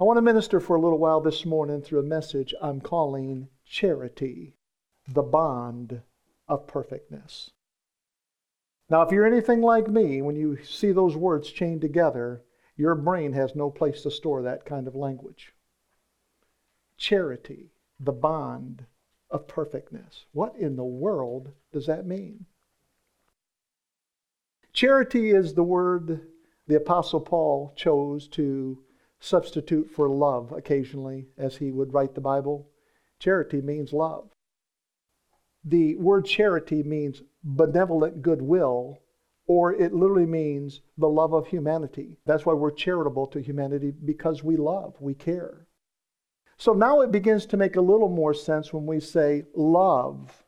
I want to minister for a little while this morning through a message I'm calling Charity, the Bond of Perfectness. Now, if you're anything like me, when you see those words chained together, your brain has no place to store that kind of language. Charity, the bond of perfectness. What in the world does that mean? Charity is the word the Apostle Paul chose to substitute for love occasionally as he would write the Bible. Charity means love. The word charity means benevolent goodwill, or it literally means the love of humanity. That's why we're charitable to humanity because we love, we care. So now it begins to make a little more sense when we say love,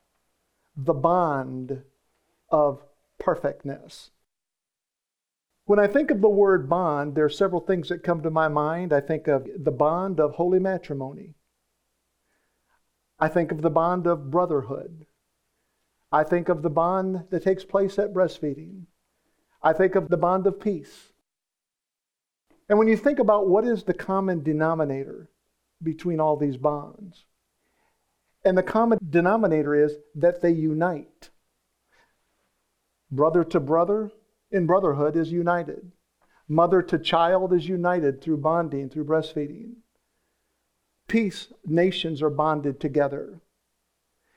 the bond of perfectness. When I think of the word bond, there are several things that come to my mind. I think of the bond of holy matrimony. I think of the bond of brotherhood. I think of the bond that takes place at breastfeeding. I think of the bond of peace. And when you think about what is the common denominator between all these bonds, and the common denominator is that they unite. Brother to brother, in brotherhood is united. Mother to child is united through bonding, through breastfeeding. Peace, nations are bonded together.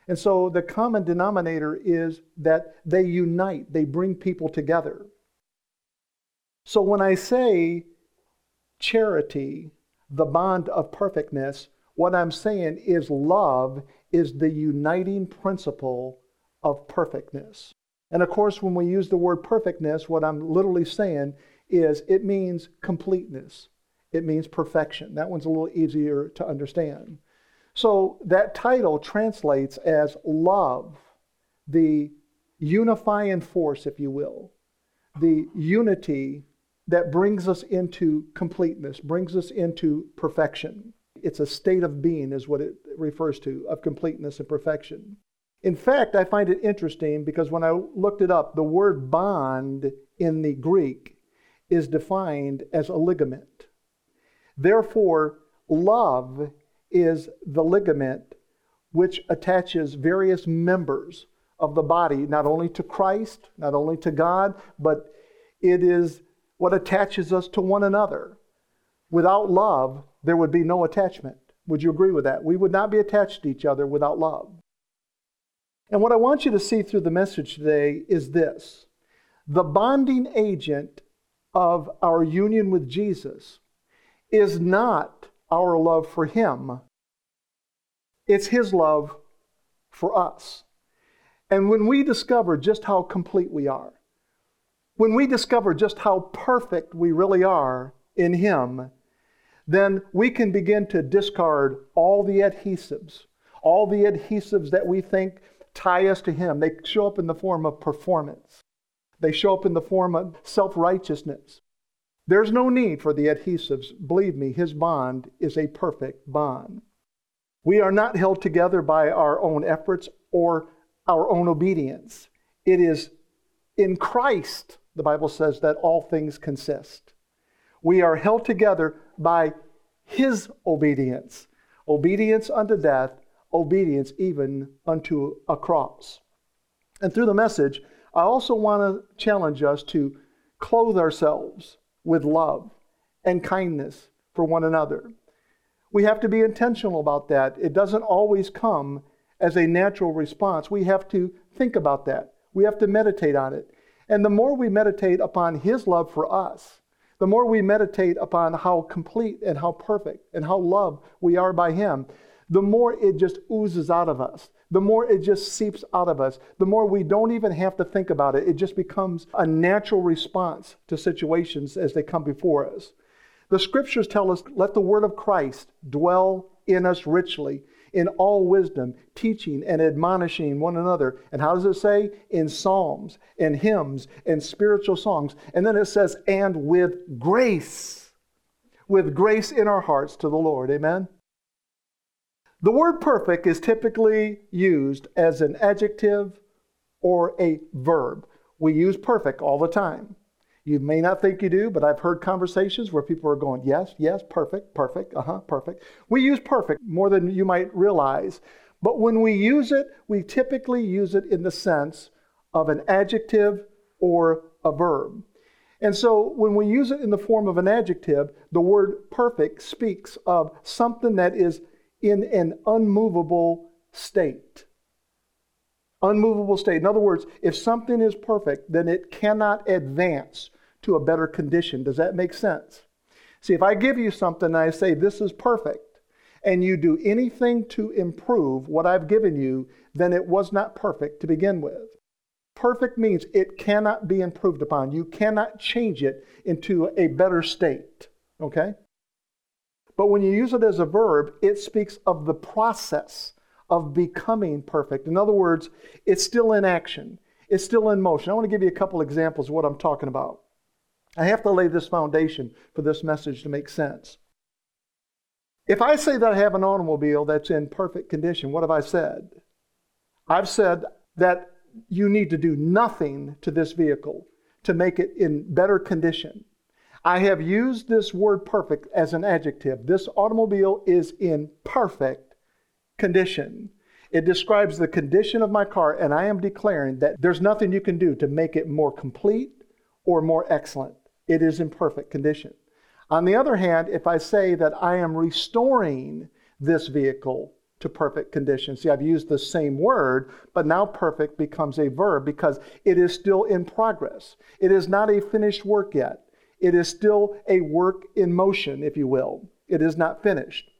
And so the common denominator is that they unite, they bring people together. So when I say charity, the bond of perfectness, what I'm saying is love is the uniting principle of perfectness. And of course, when we use the word perfectness, what I'm literally saying is it means completeness, it means perfection. That one's a little easier to understand. So that title translates as love, the unifying force, if you will, the unity that brings us into completeness, brings us into perfection. It's a state of being, is what it refers to, of completeness and perfection. In fact, I find it interesting because when I looked it up, the word bond in the Greek is defined as a ligament. Therefore, love is the ligament which attaches various members of the body, not only to Christ, not only to God, but it is what attaches us to one another. Without love, there would be no attachment. Would you agree with that? We would not be attached to each other without love. And what I want you to see through the message today is this the bonding agent of our union with Jesus is not our love for Him, it's His love for us. And when we discover just how complete we are, when we discover just how perfect we really are in Him, then we can begin to discard all the adhesives, all the adhesives that we think tie us to Him. They show up in the form of performance, they show up in the form of self righteousness. There's no need for the adhesives. Believe me, His bond is a perfect bond. We are not held together by our own efforts or our own obedience. It is in Christ, the Bible says, that all things consist. We are held together by His obedience, obedience unto death, obedience even unto a cross. And through the message, I also want to challenge us to clothe ourselves with love and kindness for one another. We have to be intentional about that. It doesn't always come as a natural response. We have to think about that. We have to meditate on it. And the more we meditate upon His love for us, the more we meditate upon how complete and how perfect and how loved we are by Him, the more it just oozes out of us, the more it just seeps out of us, the more we don't even have to think about it. It just becomes a natural response to situations as they come before us. The scriptures tell us, let the word of Christ dwell in us richly in all wisdom, teaching and admonishing one another. And how does it say? In psalms and hymns and spiritual songs. And then it says, and with grace, with grace in our hearts to the Lord. Amen? The word perfect is typically used as an adjective or a verb. We use perfect all the time. You may not think you do, but I've heard conversations where people are going, yes, yes, perfect, perfect, uh huh, perfect. We use perfect more than you might realize. But when we use it, we typically use it in the sense of an adjective or a verb. And so when we use it in the form of an adjective, the word perfect speaks of something that is in an unmovable state. Unmovable state. In other words, if something is perfect, then it cannot advance to a better condition. Does that make sense? See, if I give you something and I say, this is perfect, and you do anything to improve what I've given you, then it was not perfect to begin with. Perfect means it cannot be improved upon. You cannot change it into a better state. Okay? But when you use it as a verb, it speaks of the process of becoming perfect. In other words, it's still in action, it's still in motion. I want to give you a couple examples of what I'm talking about. I have to lay this foundation for this message to make sense. If I say that I have an automobile that's in perfect condition, what have I said? I've said that you need to do nothing to this vehicle to make it in better condition. I have used this word perfect as an adjective. This automobile is in perfect condition. It describes the condition of my car, and I am declaring that there's nothing you can do to make it more complete or more excellent. It is in perfect condition. On the other hand, if I say that I am restoring this vehicle to perfect condition, see, I've used the same word, but now perfect becomes a verb because it is still in progress. It is not a finished work yet. It is still a work in motion, if you will. It is not finished.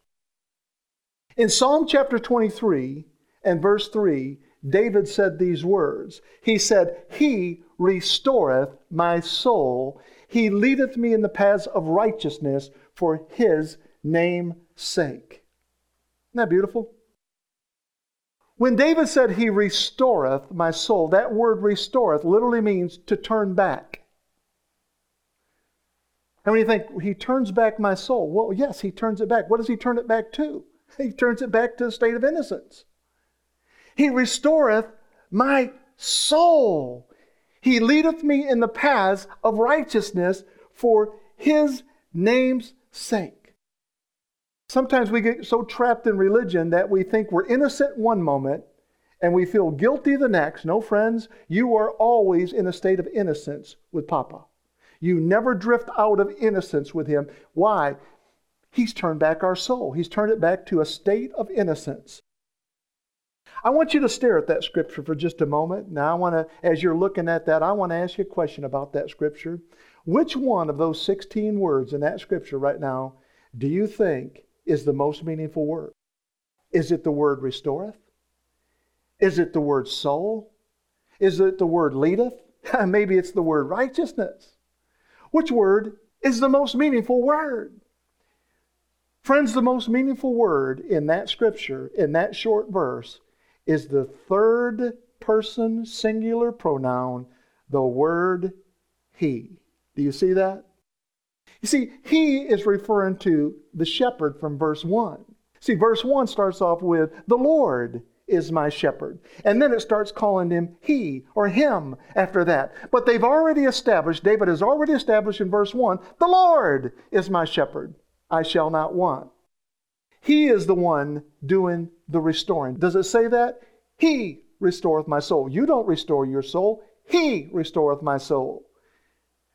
In Psalm chapter 23 and verse 3, David said these words. He said, He restoreth my soul. He leadeth me in the paths of righteousness for his name's sake. Isn't that beautiful? When David said, He restoreth my soul, that word restoreth literally means to turn back. And when you think, He turns back my soul, well, yes, He turns it back. What does He turn it back to? He turns it back to a state of innocence. He restoreth my soul. He leadeth me in the paths of righteousness for his name's sake. Sometimes we get so trapped in religion that we think we're innocent one moment and we feel guilty the next. No, friends, you are always in a state of innocence with Papa. You never drift out of innocence with him. Why? He's turned back our soul. He's turned it back to a state of innocence. I want you to stare at that scripture for just a moment. Now, I want to, as you're looking at that, I want to ask you a question about that scripture. Which one of those 16 words in that scripture right now do you think is the most meaningful word? Is it the word restoreth? Is it the word soul? Is it the word leadeth? Maybe it's the word righteousness. Which word is the most meaningful word? Friends, the most meaningful word in that scripture, in that short verse, is the third person singular pronoun, the word he. Do you see that? You see, he is referring to the shepherd from verse 1. See, verse 1 starts off with, The Lord is my shepherd. And then it starts calling him he or him after that. But they've already established, David has already established in verse 1, The Lord is my shepherd. I shall not want. He is the one doing the restoring. Does it say that? He restoreth my soul. You don't restore your soul. He restoreth my soul.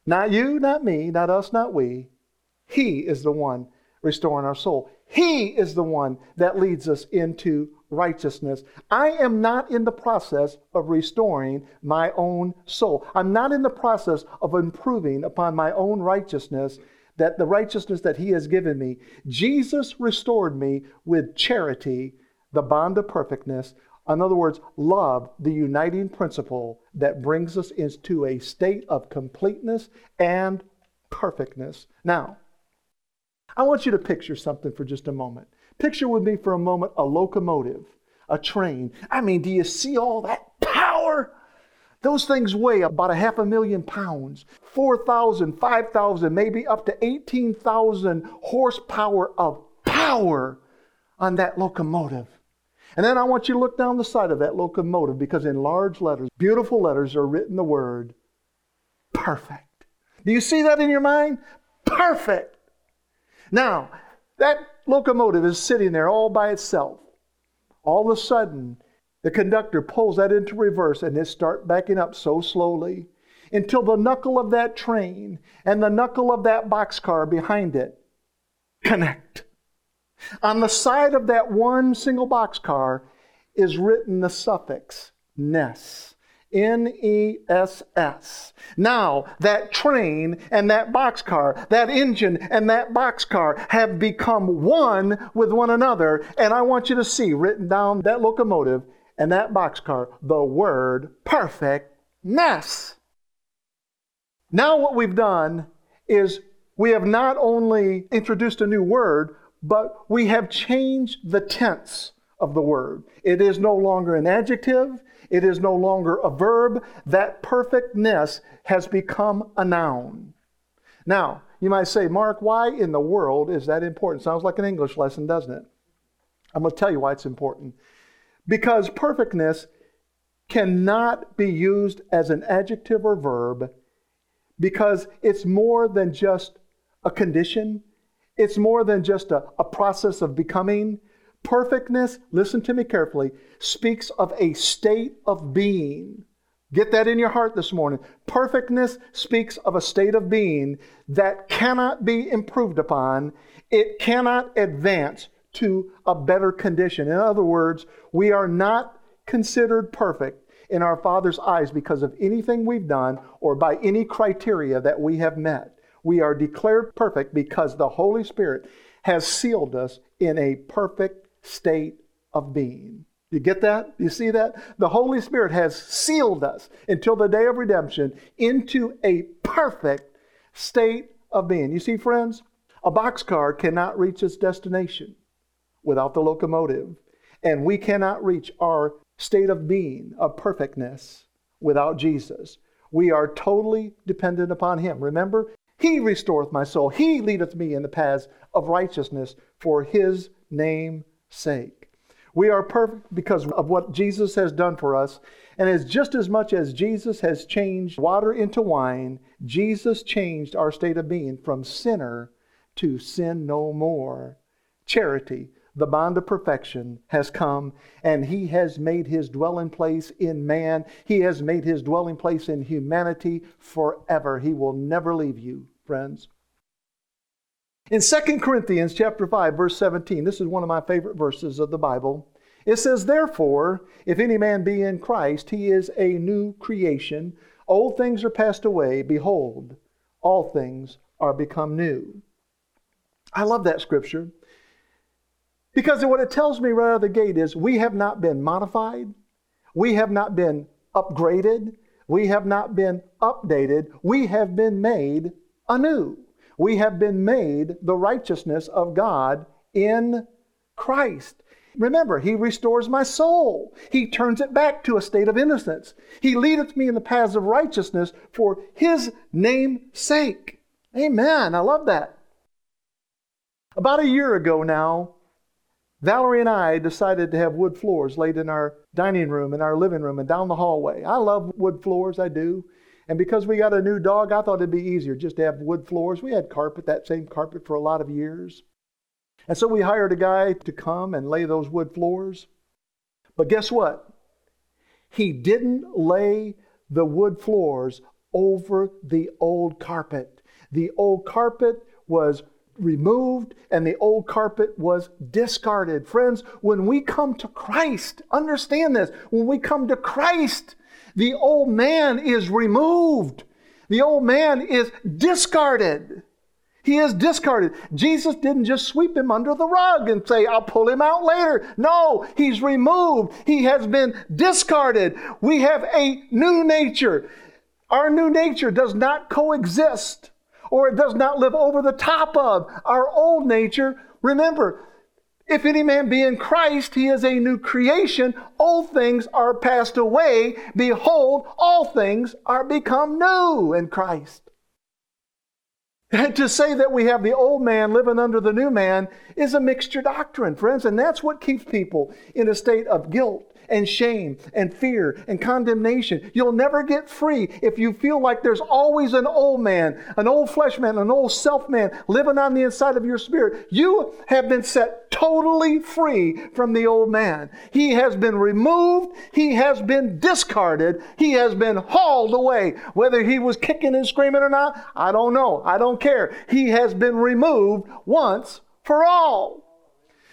Not you, not me, not us, not we. He is the one restoring our soul. He is the one that leads us into righteousness. I am not in the process of restoring my own soul. I'm not in the process of improving upon my own righteousness that the righteousness that he has given me. Jesus restored me with charity, the bond of perfectness. In other words, love, the uniting principle that brings us into a state of completeness and perfectness. Now, I want you to picture something for just a moment. Picture with me for a moment a locomotive, a train. I mean, do you see all that power? Those things weigh about a half a million pounds, 4,000, 5,000, maybe up to 18,000 horsepower of power on that locomotive. And then I want you to look down the side of that locomotive because in large letters, beautiful letters, are written the word perfect. Do you see that in your mind? Perfect. Now, that locomotive is sitting there all by itself. All of a sudden, the conductor pulls that into reverse and it starts backing up so slowly until the knuckle of that train and the knuckle of that boxcar behind it connect. On the side of that one single boxcar is written the suffix ness. N E S S. Now, that train and that boxcar, that engine and that boxcar have become one with one another. And I want you to see written down that locomotive and that boxcar the word perfect perfectness. Now, what we've done is we have not only introduced a new word, but we have changed the tense of the word. It is no longer an adjective, it is no longer a verb. That perfectness has become a noun. Now, you might say, Mark, why in the world is that important? Sounds like an English lesson, doesn't it? I'm going to tell you why it's important. Because perfectness cannot be used as an adjective or verb because it's more than just a condition, it's more than just a, a process of becoming. Perfectness, listen to me carefully, speaks of a state of being. Get that in your heart this morning. Perfectness speaks of a state of being that cannot be improved upon, it cannot advance to a better condition. In other words, we are not considered perfect in our Father's eyes because of anything we've done or by any criteria that we have met. We are declared perfect because the Holy Spirit has sealed us in a perfect state of being. You get that? You see that? The Holy Spirit has sealed us until the day of redemption into a perfect state of being. You see, friends, a boxcar cannot reach its destination without the locomotive, and we cannot reach our state of being, of perfectness, without Jesus. We are totally dependent upon Him. Remember, He restoreth my soul, He leadeth me in the paths of righteousness for His name's sake. We are perfect because of what Jesus has done for us. And as just as much as Jesus has changed water into wine, Jesus changed our state of being from sinner to sin no more. Charity, the bond of perfection has come, and He has made His dwelling place in man. He has made His dwelling place in humanity forever. He will never leave you, friends. In 2 Corinthians chapter 5 verse 17, this is one of my favorite verses of the Bible. It says, "Therefore, if any man be in Christ, he is a new creation. Old things are passed away; behold, all things are become new." I love that scripture. Because what it tells me right out of the gate is we have not been modified, we have not been upgraded, we have not been updated, we have been made anew. We have been made the righteousness of God in Christ. Remember, He restores my soul. He turns it back to a state of innocence. He leadeth me in the paths of righteousness for His name's sake. Amen. I love that. About a year ago now, Valerie and I decided to have wood floors laid in our dining room, in our living room, and down the hallway. I love wood floors, I do. And because we got a new dog, I thought it'd be easier just to have wood floors. We had carpet, that same carpet, for a lot of years. And so we hired a guy to come and lay those wood floors. But guess what? He didn't lay the wood floors over the old carpet. The old carpet was removed and the old carpet was discarded. Friends, when we come to Christ, understand this. When we come to Christ, the old man is removed. The old man is discarded. He is discarded. Jesus didn't just sweep him under the rug and say, I'll pull him out later. No, he's removed. He has been discarded. We have a new nature. Our new nature does not coexist or it does not live over the top of our old nature. Remember, if any man be in Christ, he is a new creation. Old things are passed away. Behold, all things are become new in Christ. And to say that we have the old man living under the new man is a mixture doctrine, friends, and that's what keeps people in a state of guilt and shame and fear and condemnation. You'll never get free if you feel like there's always an old man, an old flesh man, an old self man living on the inside of your spirit. You have been set totally free from the old man. He has been removed, he has been discarded, he has been hauled away. Whether he was kicking and screaming or not, I don't know. I don't care. He has been removed once for all.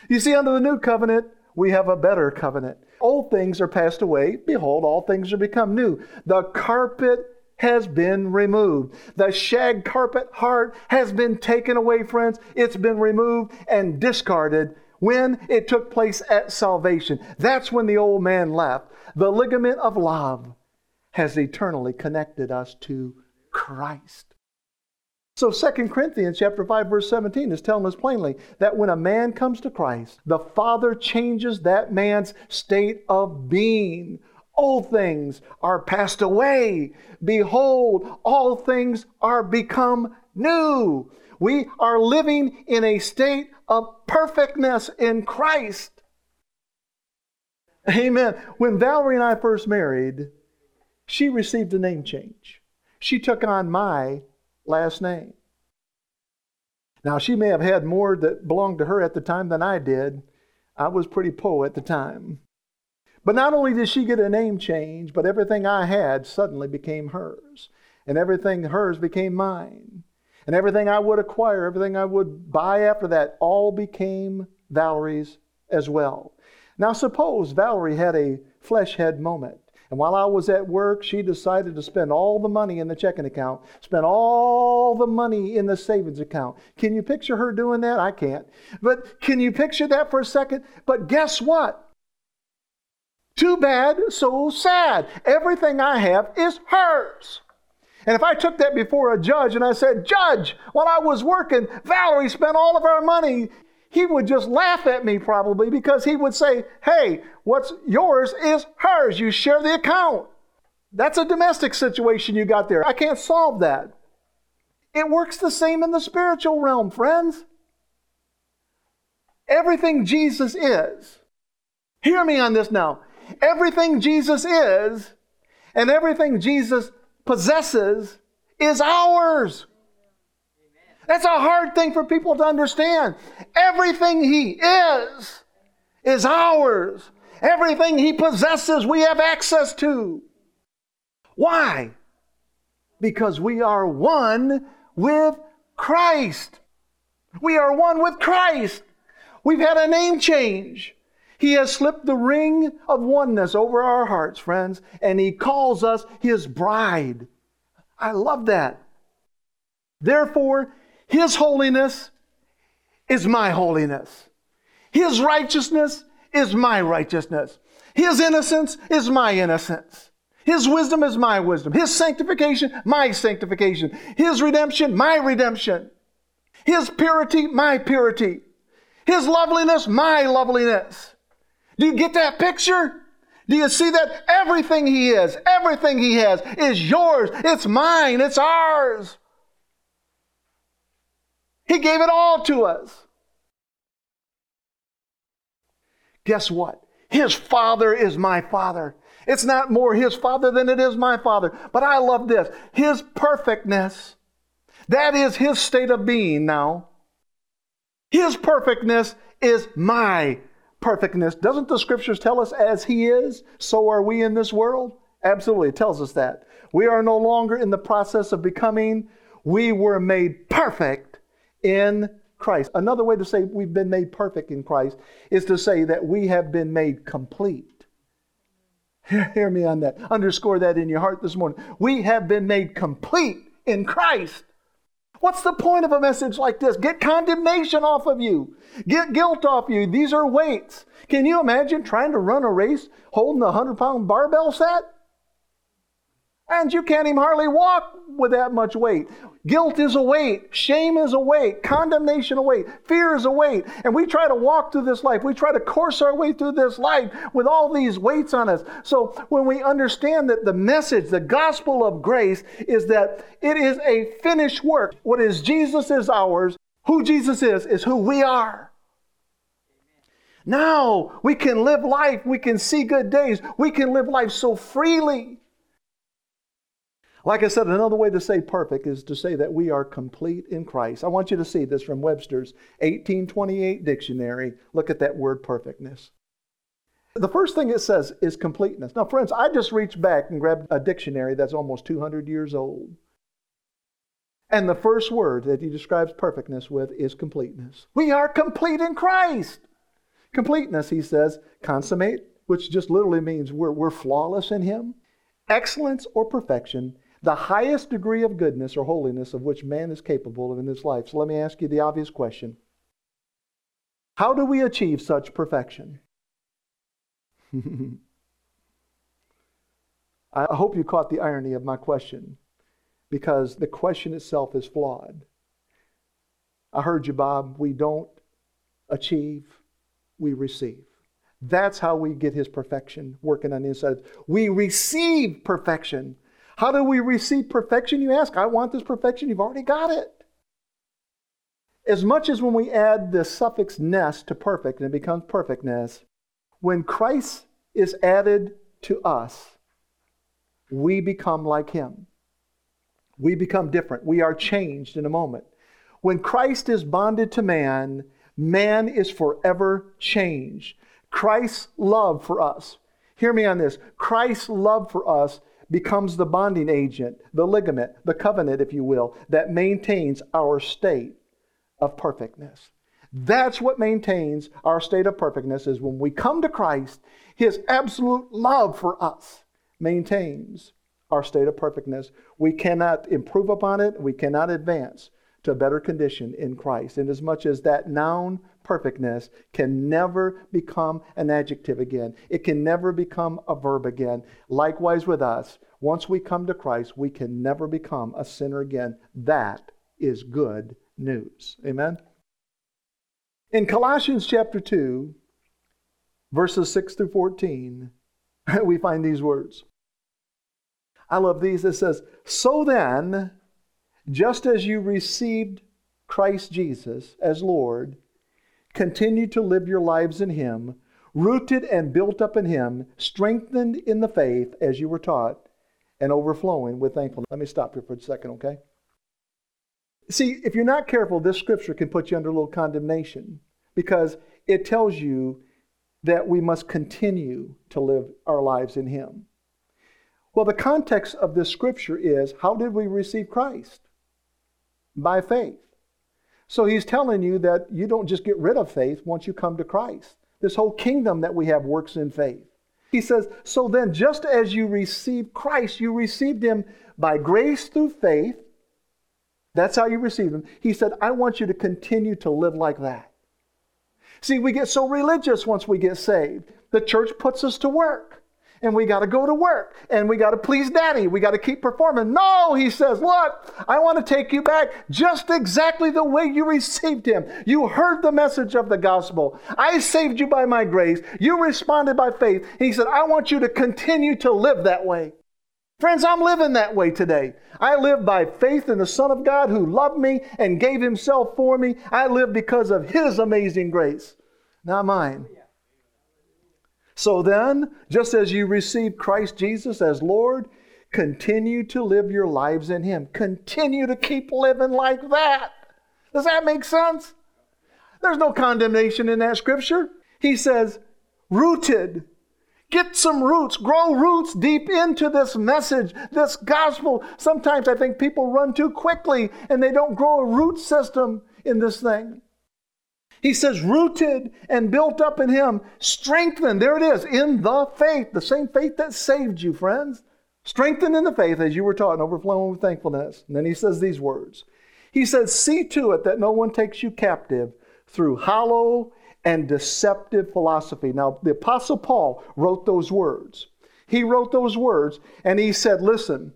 You see, under the new covenant, we have a better covenant. Old things are passed away. Behold, all things are become new. The carpet has been removed. The shag carpet heart has been taken away, friends. It's been removed and discarded when it took place at salvation. That's when the old man left. The ligament of love has eternally connected us to Christ. So 2 Corinthians chapter 5 verse 17 is telling us plainly that when a man comes to Christ, the Father changes that man's state of being. Old things are passed away. Behold, all things are become new. We are living in a state of perfectness in Christ. Amen. When Valerie and I first married, she received a name change. She took on my last name. Now, she may have had more that belonged to her at the time than I did. I was pretty poor at the time. But not only did she get a name change, but everything I had suddenly became hers. And everything hers became mine. And everything I would acquire, everything I would buy after that, all became Valerie's as well. Now, suppose Valerie had a flesh head moment. And while I was at work, she decided to spend all the money in the checking account, spend all the money in the savings account. Can you picture her doing that? I can't. But can you picture that for a second? But guess what? Too bad, so sad. Everything I have is hers. And if I took that before a judge and I said, Judge, while I was working, Valerie spent all of our money he would just laugh at me probably because he would say, Hey, what's yours is hers. You share the account. That's a domestic situation you got there. I can't solve that. It works the same in the spiritual realm, friends. Everything Jesus is, hear me on this now. Everything Jesus is and everything Jesus possesses is ours. That's a hard thing for people to understand. Everything He is, is ours. Everything He possesses, we have access to. Why? Because we are one with Christ. We are one with Christ. We've had a name change. He has slipped the ring of oneness over our hearts, friends, and He calls us His bride. I love that. Therefore, his holiness is my holiness. His righteousness is my righteousness. His innocence is my innocence. His wisdom is my wisdom. His sanctification, my sanctification. His redemption, my redemption. His purity, my purity. His loveliness, my loveliness. Do you get that picture? Do you see that? Everything He is, everything He has is yours. It's mine. It's ours. He gave it all to us. Guess what? His Father is my Father. It's not more His Father than it is my Father. But I love this His perfectness. That is His state of being now. His perfectness is my perfectness. Doesn't the scriptures tell us as He is, so are we in this world? Absolutely, it tells us that. We are no longer in the process of becoming, we were made perfect in Christ. Another way to say we've been made perfect in Christ is to say that we have been made complete. Hear me on that. Underscore that in your heart this morning. We have been made complete in Christ. What's the point of a message like this? Get condemnation off of you. Get guilt off you. These are weights. Can you imagine trying to run a race holding a 100 pound barbell set? And you can't even hardly walk with that much weight. Guilt is a weight. Shame is a weight. Condemnation a weight. Fear is a weight. And we try to walk through this life. We try to course our way through this life with all these weights on us. So when we understand that the message, the gospel of grace, is that it is a finished work. What is Jesus is ours. Who Jesus is, is who we are. Now we can live life. We can see good days. We can live life so freely. Like I said, another way to say perfect is to say that we are complete in Christ. I want you to see this from Webster's 1828 dictionary. Look at that word perfectness. The first thing it says is completeness. Now, friends, I just reached back and grabbed a dictionary that's almost 200 years old. And the first word that he describes perfectness with is completeness. We are complete in Christ. Completeness, he says, consummate, which just literally means we're, we're flawless in him. Excellence or perfection the highest degree of goodness or holiness of which man is capable of in this life. So let me ask you the obvious question How do we achieve such perfection? I hope you caught the irony of my question because the question itself is flawed. I heard you, Bob. We don't achieve, we receive. That's how we get his perfection working on the inside. We receive perfection how do we receive perfection, you ask? I want this perfection. You've already got it. As much as when we add the suffix ness to perfect and it becomes perfectness, when Christ is added to us, we become like him. We become different. We are changed in a moment. When Christ is bonded to man, man is forever changed. Christ's love for us, hear me on this Christ's love for us becomes the bonding agent, the ligament, the covenant, if you will, that maintains our state of perfectness. That's what maintains our state of perfectness is when we come to Christ, his absolute love for us maintains our state of perfectness. We cannot improve upon it, we cannot advance to a better condition in Christ. And as much as that noun perfectness can never become an adjective again, it can never become a verb again. Likewise with us, once we come to Christ, we can never become a sinner again. That is good news. Amen? In Colossians chapter 2, verses 6 through 14, we find these words. I love these. It says, So then, just as you received Christ Jesus as Lord, continue to live your lives in Him, rooted and built up in Him, strengthened in the faith as you were taught, and overflowing with thankfulness. Let me stop here for a second, okay? See, if you're not careful, this scripture can put you under a little condemnation because it tells you that we must continue to live our lives in Him. Well, the context of this scripture is how did we receive Christ? by faith. So he's telling you that you don't just get rid of faith once you come to Christ. This whole kingdom that we have works in faith. He says, So then, just as you received Christ, you received him by grace through faith. That's how you receive him. He said, I want you to continue to live like that. See, we get so religious once we get saved. The church puts us to work and we got to go to work and we got to please daddy. We got to keep performing. No, he says, look, I want to take you back just exactly the way you received him. You heard the message of the gospel. I saved you by my grace. You responded by faith. He said, I want you to continue to live that way. Friends, I'm living that way today. I live by faith in the Son of God who loved me and gave himself for me. I live because of his amazing grace, not mine. So then, just as you receive Christ Jesus as Lord, continue to live your lives in Him. Continue to keep living like that. Does that make sense? There's no condemnation in that scripture. He says, rooted. Get some roots, grow roots deep into this message, this gospel. Sometimes I think people run too quickly and they don't grow a root system in this thing. He says, rooted and built up in Him, strengthened, there it is, in the faith, the same faith that saved you, friends. Strengthened in the faith as you were taught and overflowing with thankfulness. And then He says these words He says, See to it that no one takes you captive through hollow and deceptive philosophy. Now, the Apostle Paul wrote those words. He wrote those words and he said, Listen,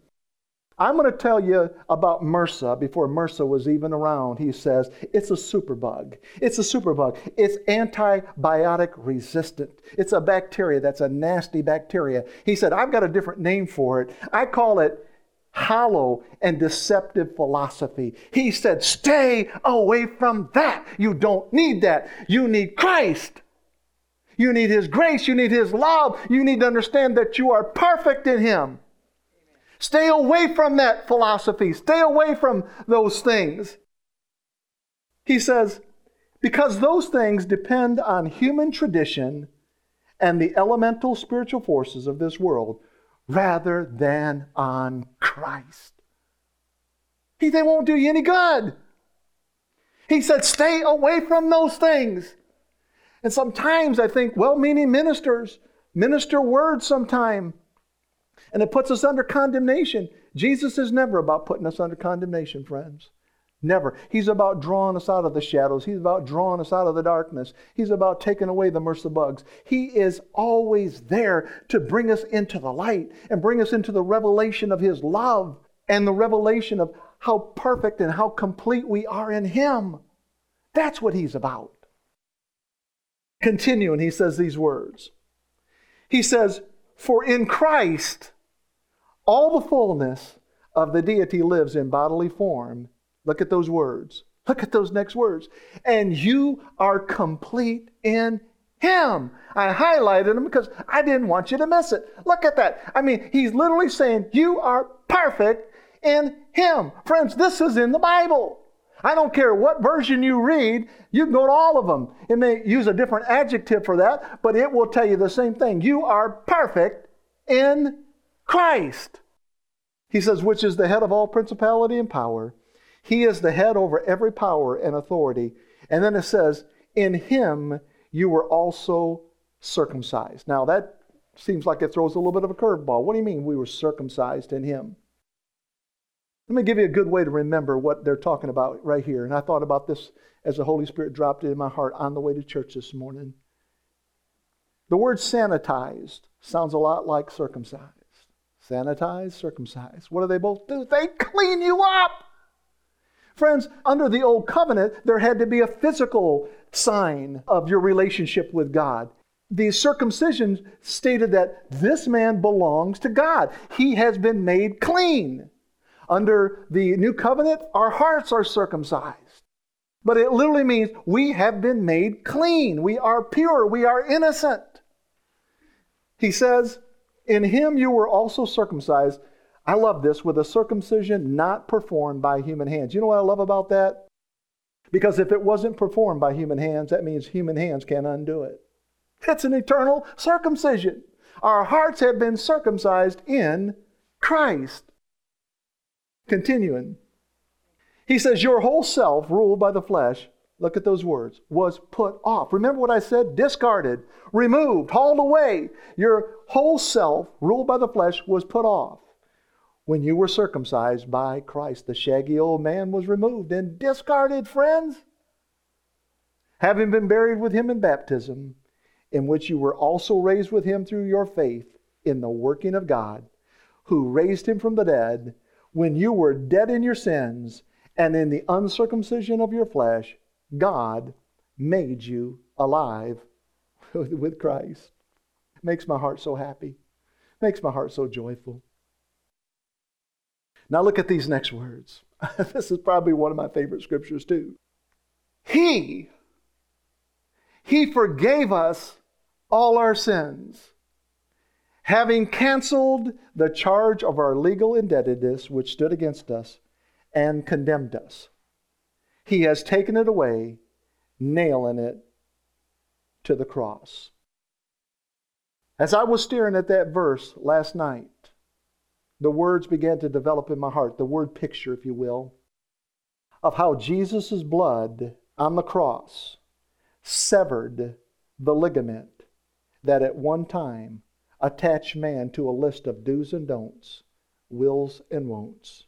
I'm going to tell you about MRSA before MRSA was even around. He says it's a superbug. It's a superbug. It's antibiotic resistant. It's a bacteria that's a nasty bacteria. He said, I've got a different name for it. I call it hollow and deceptive philosophy. He said, Stay away from that. You don't need that. You need Christ. You need His grace. You need His love. You need to understand that you are perfect in Him. Stay away from that philosophy. Stay away from those things. He says, because those things depend on human tradition and the elemental spiritual forces of this world rather than on Christ. He, they won't do you any good. He said, stay away from those things. And sometimes I think well meaning ministers minister words sometime and it puts us under condemnation. Jesus is never about putting us under condemnation, friends. Never. He's about drawing us out of the shadows. He's about drawing us out of the darkness. He's about taking away the MRSA bugs. He is always there to bring us into the light and bring us into the revelation of His love and the revelation of how perfect and how complete we are in Him. That's what He's about. Continuing, He says these words. He says, For in Christ, all the fullness of the deity lives in bodily form. Look at those words. Look at those next words. And you are complete in Him. I highlighted them because I didn't want you to miss it. Look at that. I mean, He's literally saying, You are perfect in Him. Friends, this is in the Bible. I don't care what version you read, you can go to all of them. It may use a different adjective for that, but it will tell you the same thing. You are perfect in Christ. He says, which is the head of all principality and power. He is the head over every power and authority. And then it says, in him you were also circumcised. Now that seems like it throws a little bit of a curveball. What do you mean we were circumcised in him? Let me give you a good way to remember what they're talking about right here. And I thought about this as the Holy Spirit dropped it in my heart on the way to church this morning. The word sanitized sounds a lot like circumcised. Sanitize, circumcise. What do they both do? They clean you up. Friends, under the old covenant, there had to be a physical sign of your relationship with God. The circumcision stated that this man belongs to God. He has been made clean. Under the new covenant, our hearts are circumcised. But it literally means we have been made clean. We are pure. We are innocent. He says, in him you were also circumcised. I love this with a circumcision not performed by human hands. You know what I love about that? Because if it wasn't performed by human hands, that means human hands can't undo it. It's an eternal circumcision. Our hearts have been circumcised in Christ. Continuing, he says, Your whole self, ruled by the flesh, look at those words, was put off. Remember what I said? Discarded, removed, hauled away. Your whole self, ruled by the flesh, was put off. When you were circumcised by Christ, the shaggy old man was removed and discarded, friends. Having been buried with him in baptism, in which you were also raised with him through your faith in the working of God, who raised him from the dead, when you were dead in your sins and in the uncircumcision of your flesh, God made you alive with Christ. Makes my heart so happy. Makes my heart so joyful. Now look at these next words. this is probably one of my favorite scriptures too. He, He forgave us all our sins, having canceled the charge of our legal indebtedness which stood against us and condemned us. He has taken it away, nailing it to the cross. As I was staring at that verse last night, the words began to develop in my heart, the word picture, if you will, of how Jesus' blood on the cross severed the ligament that at one time attached man to a list of do's and don'ts, wills and won'ts.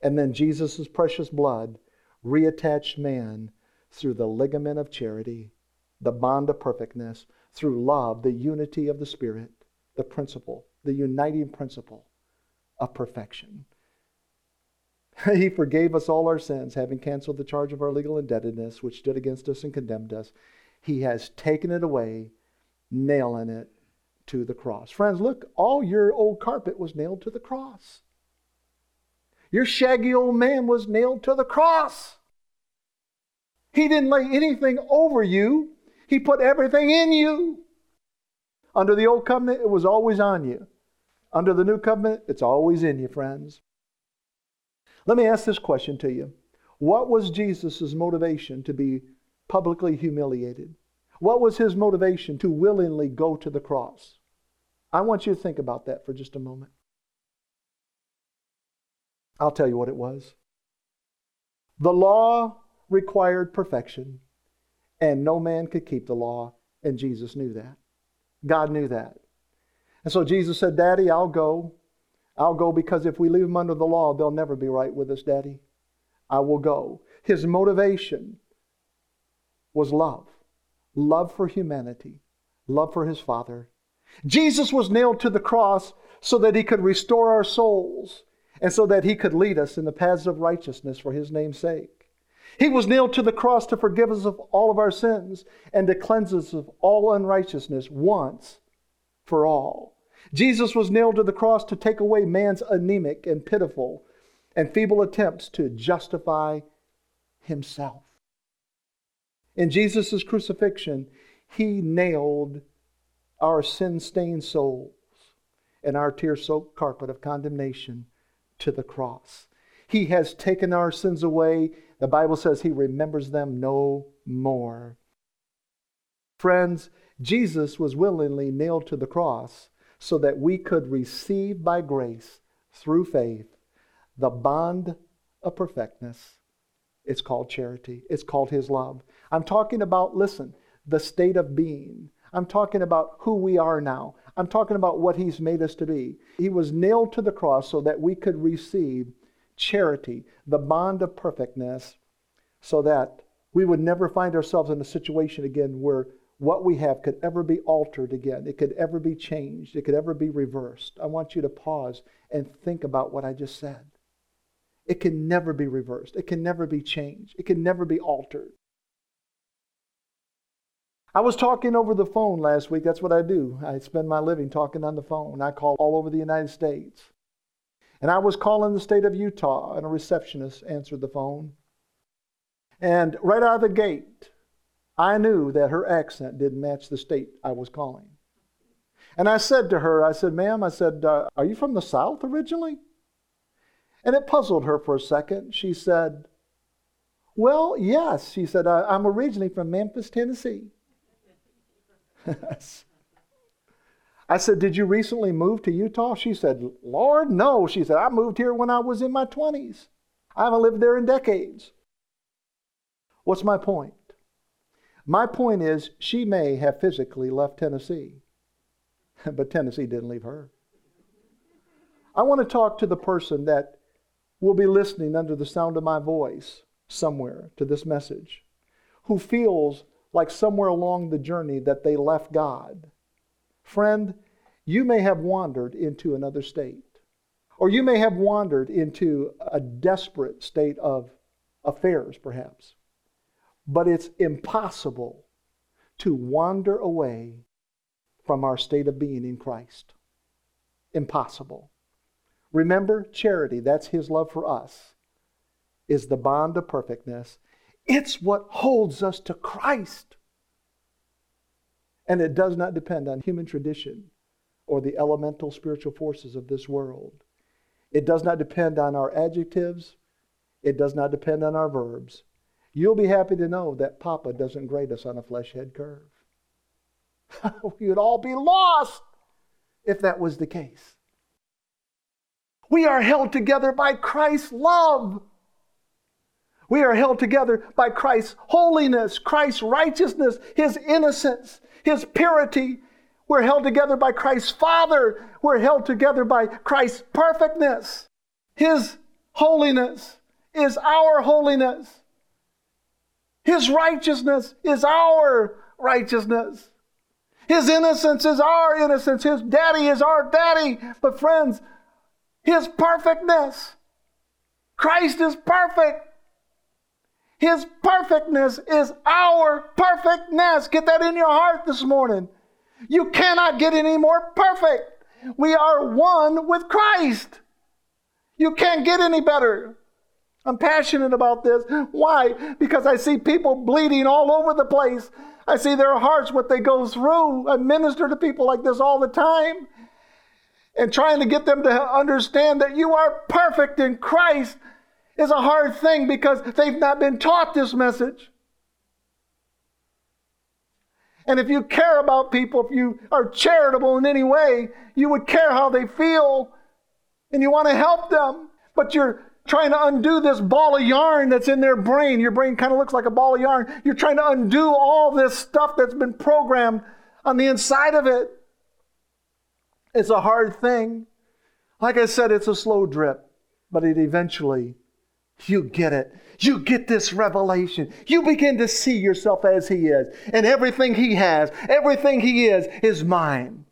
And then Jesus' precious blood reattached man through the ligament of charity, the bond of perfectness, through love, the unity of the Spirit, the principle, the uniting principle of perfection. he forgave us all our sins, having canceled the charge of our legal indebtedness, which stood against us and condemned us. He has taken it away, nailing it to the cross. Friends, look, all your old carpet was nailed to the cross. Your shaggy old man was nailed to the cross. He didn't lay anything over you, He put everything in you. Under the old covenant, it was always on you. Under the new covenant, it's always in you, friends. Let me ask this question to you What was Jesus' motivation to be publicly humiliated? What was his motivation to willingly go to the cross? I want you to think about that for just a moment. I'll tell you what it was. The law required perfection, and no man could keep the law, and Jesus knew that. God knew that. And so Jesus said, Daddy, I'll go. I'll go because if we leave them under the law, they'll never be right with us, Daddy. I will go. His motivation was love love for humanity, love for his Father. Jesus was nailed to the cross so that he could restore our souls and so that he could lead us in the paths of righteousness for his name's sake. He was nailed to the cross to forgive us of all of our sins and to cleanse us of all unrighteousness once for all. Jesus was nailed to the cross to take away man's anemic and pitiful and feeble attempts to justify himself. In Jesus' crucifixion, he nailed our sin stained souls and our tear soaked carpet of condemnation to the cross. He has taken our sins away. The Bible says he remembers them no more. Friends, Jesus was willingly nailed to the cross so that we could receive by grace through faith the bond of perfectness. It's called charity, it's called His love. I'm talking about, listen, the state of being. I'm talking about who we are now. I'm talking about what He's made us to be. He was nailed to the cross so that we could receive charity, the bond of perfectness, so that we would never find ourselves in a situation again where what we have could ever be altered again. It could ever be changed. It could ever be reversed. I want you to pause and think about what I just said. It can never be reversed. It can never be changed. It can never be altered. I was talking over the phone last week. That's what I do. I spend my living talking on the phone. I call all over the United States. And I was calling the state of Utah, and a receptionist answered the phone. And right out of the gate, I knew that her accent didn't match the state I was calling. And I said to her, I said, ma'am, I said, uh, are you from the South originally? And it puzzled her for a second. She said, Well, yes. She said, I'm originally from Memphis, Tennessee. I said, Did you recently move to Utah? She said, Lord, no. She said, I moved here when I was in my 20s. I haven't lived there in decades. What's my point? My point is, she may have physically left Tennessee, but Tennessee didn't leave her. I want to talk to the person that will be listening under the sound of my voice somewhere to this message, who feels like somewhere along the journey that they left God. Friend, you may have wandered into another state, or you may have wandered into a desperate state of affairs, perhaps. But it's impossible to wander away from our state of being in Christ. Impossible. Remember, charity, that's His love for us, is the bond of perfectness. It's what holds us to Christ. And it does not depend on human tradition or the elemental spiritual forces of this world. It does not depend on our adjectives. It does not depend on our verbs. You'll be happy to know that Papa doesn't grade us on a flesh head curve. we would all be lost if that was the case. We are held together by Christ's love. We are held together by Christ's holiness, Christ's righteousness, His innocence, His purity. We're held together by Christ's Father. We're held together by Christ's perfectness. His holiness is our holiness. His righteousness is our righteousness. His innocence is our innocence. His daddy is our daddy. But, friends, His perfectness, Christ is perfect. His perfectness is our perfectness. Get that in your heart this morning. You cannot get any more perfect. We are one with Christ. You can't get any better. I'm passionate about this. Why? Because I see people bleeding all over the place. I see their hearts, what they go through. I minister to people like this all the time. And trying to get them to understand that you are perfect in Christ is a hard thing because they've not been taught this message. And if you care about people, if you are charitable in any way, you would care how they feel and you want to help them. But you're trying to undo this ball of yarn that's in their brain. Your brain kind of looks like a ball of yarn. You're trying to undo all this stuff that's been programmed on the inside of it. It's a hard thing. Like I said, it's a slow drip, but it eventually, you get it. You get this revelation. You begin to see yourself as He is. And everything He has, everything He is, is mine.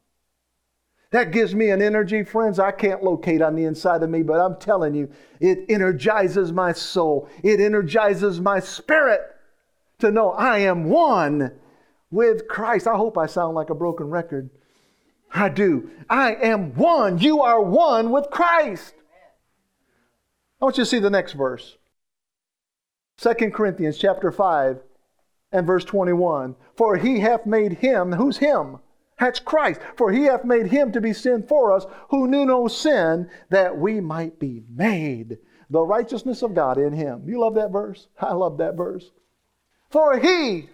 That gives me an energy, friends, I can't locate on the inside of me, but I'm telling you, it energizes my soul. It energizes my spirit to know I am one with Christ. I hope I sound like a broken record. I do. I am one. You are one with Christ. I want you to see the next verse. 2 Corinthians chapter 5 and verse 21. For he hath made him, who's him? That's Christ. For he hath made him to be sin for us, who knew no sin, that we might be made the righteousness of God in him. You love that verse? I love that verse. For he,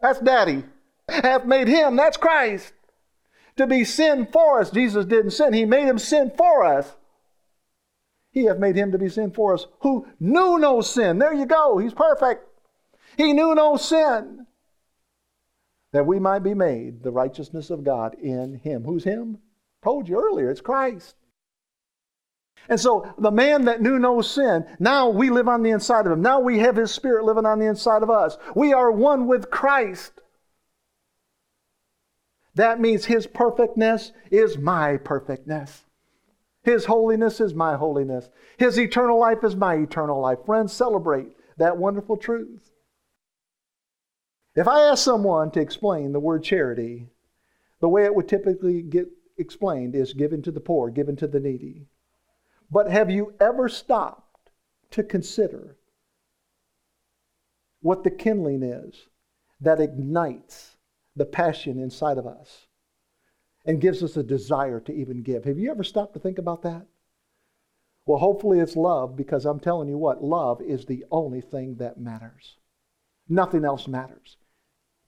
that's daddy, hath made him, that's Christ, to be sin for us. Jesus didn't sin, he made him sin for us. He hath made him to be sin for us, who knew no sin. There you go, he's perfect. He knew no sin that we might be made the righteousness of God in him. Who's him? Told you earlier, it's Christ. And so the man that knew no sin, now we live on the inside of him. Now we have his spirit living on the inside of us. We are one with Christ. That means his perfectness is my perfectness. His holiness is my holiness. His eternal life is my eternal life. Friends, celebrate that wonderful truth. If I ask someone to explain the word charity, the way it would typically get explained is given to the poor, given to the needy. But have you ever stopped to consider what the kindling is that ignites the passion inside of us and gives us a desire to even give? Have you ever stopped to think about that? Well, hopefully it's love because I'm telling you what, love is the only thing that matters. Nothing else matters.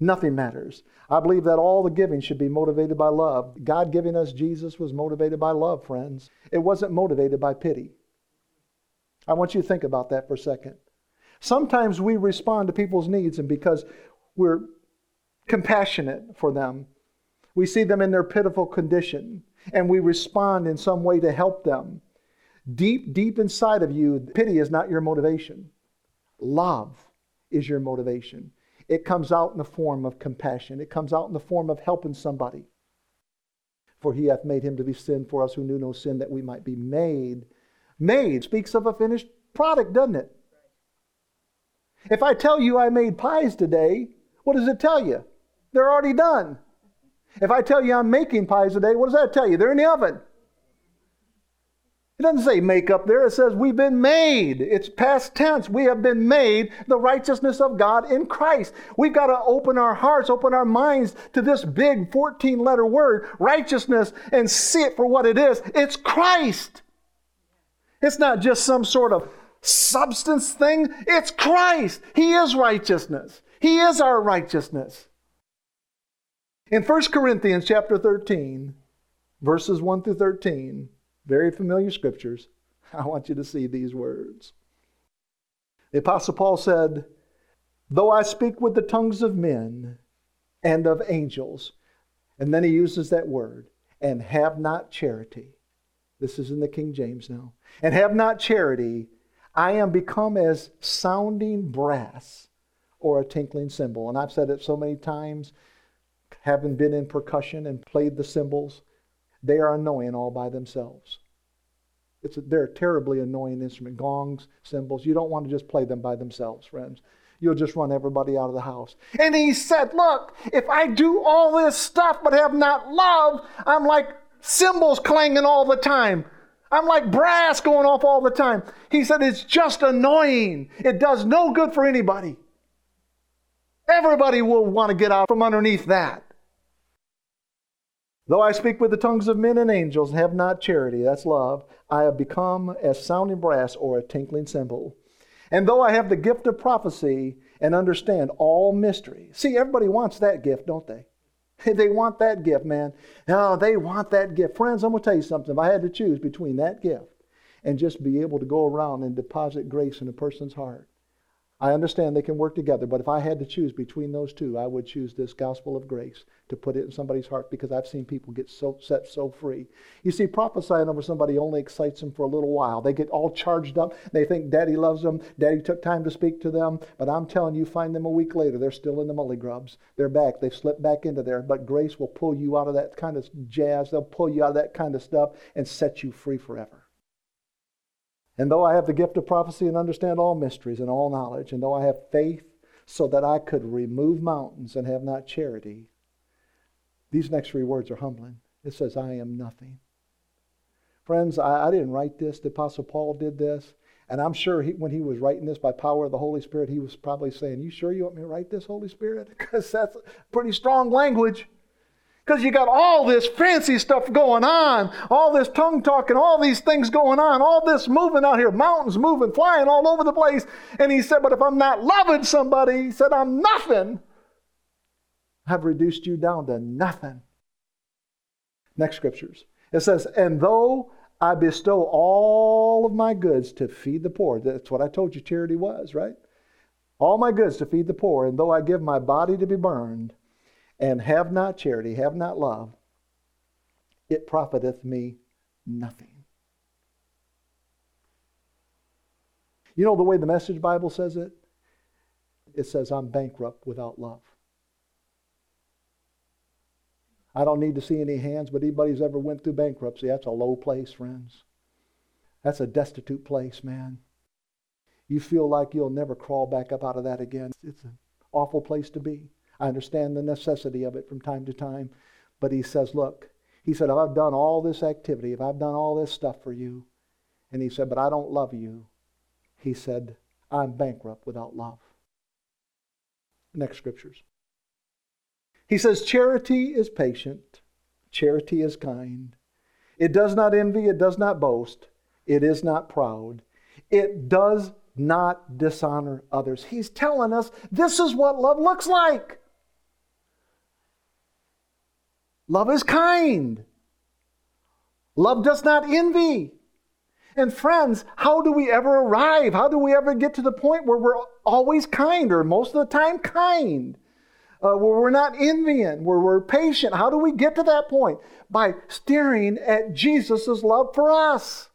Nothing matters. I believe that all the giving should be motivated by love. God giving us Jesus was motivated by love, friends. It wasn't motivated by pity. I want you to think about that for a second. Sometimes we respond to people's needs, and because we're compassionate for them, we see them in their pitiful condition, and we respond in some way to help them. Deep, deep inside of you, pity is not your motivation. Love is your motivation. It comes out in the form of compassion, it comes out in the form of helping somebody. For he hath made him to be sin for us who knew no sin, that we might be made. Made speaks of a finished product, doesn't it? If I tell you I made pies today, what does it tell you? They're already done. If I tell you I'm making pies today, what does that tell you? They're in the oven. It doesn't say make up there. It says we've been made. It's past tense. We have been made the righteousness of God in Christ. We've got to open our hearts, open our minds to this big 14 letter word, righteousness, and see it for what it is. It's Christ. It's not just some sort of substance thing. It's Christ. He is righteousness. He is our righteousness. In 1 Corinthians chapter 13, verses 1 through 13, very familiar scriptures. I want you to see these words. The Apostle Paul said, Though I speak with the tongues of men and of angels, and then he uses that word, and have not charity. This is in the King James now. And have not charity, I am become as sounding brass or a tinkling cymbal. And I've said it so many times, having been in percussion and played the cymbals. They are annoying all by themselves. It's a, they're a terribly annoying instrument. Gongs, cymbals. You don't want to just play them by themselves, friends. You'll just run everybody out of the house. And he said, Look, if I do all this stuff but have not love, I'm like cymbals clanging all the time. I'm like brass going off all the time. He said, It's just annoying. It does no good for anybody. Everybody will want to get out from underneath that. Though I speak with the tongues of men and angels and have not charity, that's love, I have become as sounding brass or a tinkling cymbal. And though I have the gift of prophecy and understand all mystery. See, everybody wants that gift, don't they? They want that gift, man. Oh, they want that gift. Friends, I'm going to tell you something. If I had to choose between that gift and just be able to go around and deposit grace in a person's heart, I understand they can work together, but if I had to choose between those two, I would choose this gospel of grace to put it in somebody's heart because I've seen people get so set so free. You see, prophesying over somebody only excites them for a little while. They get all charged up. They think daddy loves them. Daddy took time to speak to them. But I'm telling you, find them a week later, they're still in the mully grubs. They're back. They've slipped back into there. But grace will pull you out of that kind of jazz. They'll pull you out of that kind of stuff and set you free forever. And though I have the gift of prophecy and understand all mysteries and all knowledge, and though I have faith so that I could remove mountains and have not charity, these next three words are humbling. It says, I am nothing. Friends, I, I didn't write this. The Apostle Paul did this. And I'm sure he, when he was writing this by power of the Holy Spirit, he was probably saying, You sure you want me to write this, Holy Spirit? Because that's pretty strong language. Because you got all this fancy stuff going on, all this tongue talking, all these things going on, all this moving out here, mountains moving, flying all over the place. And he said, But if I'm not loving somebody, he said, I'm nothing. I've reduced you down to nothing. Next scriptures. It says, And though I bestow all of my goods to feed the poor, that's what I told you charity was, right? All my goods to feed the poor, and though I give my body to be burned, and have not charity, have not love, it profiteth me nothing. You know the way the Message Bible says it? It says, I'm bankrupt without love. I don't need to see any hands, but anybody who's ever went through bankruptcy, that's a low place, friends. That's a destitute place, man. You feel like you'll never crawl back up out of that again. It's an awful place to be. I understand the necessity of it from time to time. But he says, Look, he said, I've done all this activity, if I've done all this stuff for you, and he said, But I don't love you, he said, I'm bankrupt without love. Next scriptures. He says, Charity is patient, charity is kind. It does not envy, it does not boast, it is not proud, it does not dishonor others. He's telling us this is what love looks like. Love is kind. Love does not envy. And friends, how do we ever arrive? How do we ever get to the point where we're always kind or most of the time kind? Uh, where we're not envying, where we're patient. How do we get to that point? By staring at Jesus' love for us.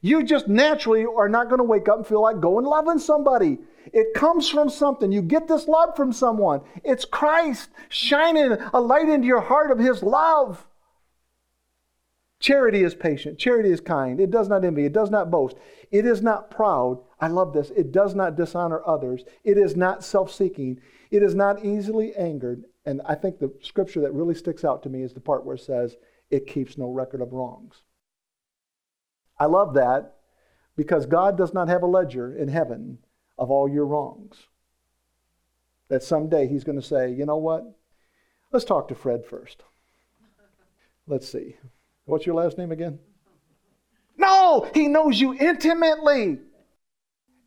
You just naturally are not going to wake up and feel like going loving somebody. It comes from something. You get this love from someone. It's Christ shining a light into your heart of His love. Charity is patient. Charity is kind. It does not envy. It does not boast. It is not proud. I love this. It does not dishonor others. It is not self seeking. It is not easily angered. And I think the scripture that really sticks out to me is the part where it says, it keeps no record of wrongs. I love that because God does not have a ledger in heaven of all your wrongs. That someday he's going to say, you know what? Let's talk to Fred first. Let's see. What's your last name again? No, he knows you intimately.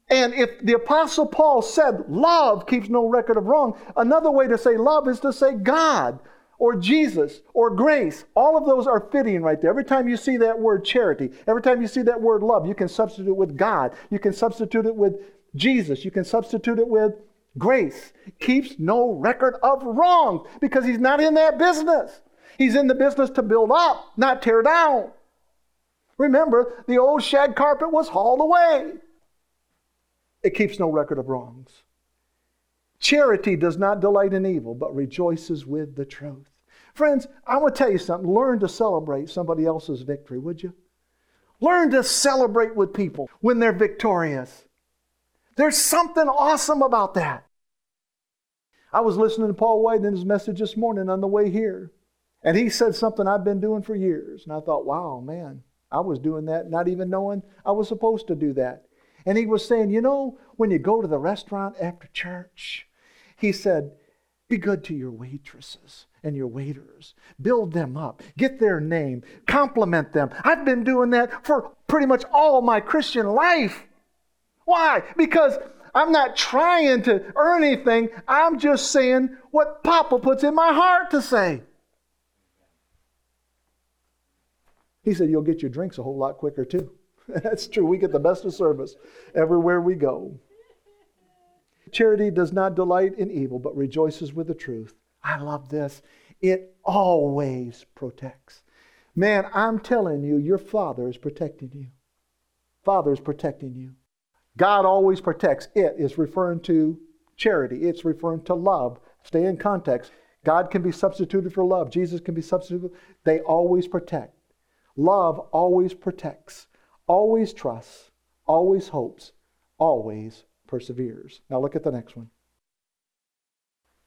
And if the Apostle Paul said love keeps no record of wrong, another way to say love is to say God or Jesus or grace. All of those are fitting right there. Every time you see that word charity, every time you see that word love, you can substitute it with God. You can substitute it with Jesus. You can substitute it with grace. Keeps no record of wrong because he's not in that business. He's in the business to build up, not tear down. Remember, the old shag carpet was hauled away. It keeps no record of wrongs. Charity does not delight in evil, but rejoices with the truth. Friends, I want to tell you something. Learn to celebrate somebody else's victory, would you? Learn to celebrate with people when they're victorious. There's something awesome about that. I was listening to Paul White in his message this morning on the way here, and he said something I've been doing for years. And I thought, wow, man, I was doing that not even knowing I was supposed to do that. And he was saying, you know, when you go to the restaurant after church, he said, be good to your waitresses and your waiters. Build them up. Get their name. Compliment them. I've been doing that for pretty much all my Christian life. Why? Because I'm not trying to earn anything. I'm just saying what Papa puts in my heart to say. He said, You'll get your drinks a whole lot quicker, too. That's true. We get the best of service everywhere we go. Charity does not delight in evil, but rejoices with the truth. I love this. It always protects. Man, I'm telling you, your Father is protecting you. Father is protecting you. God always protects. It is referring to charity, it's referring to love. Stay in context. God can be substituted for love, Jesus can be substituted. They always protect. Love always protects, always trusts, always hopes, always perseveres. Now look at the next one.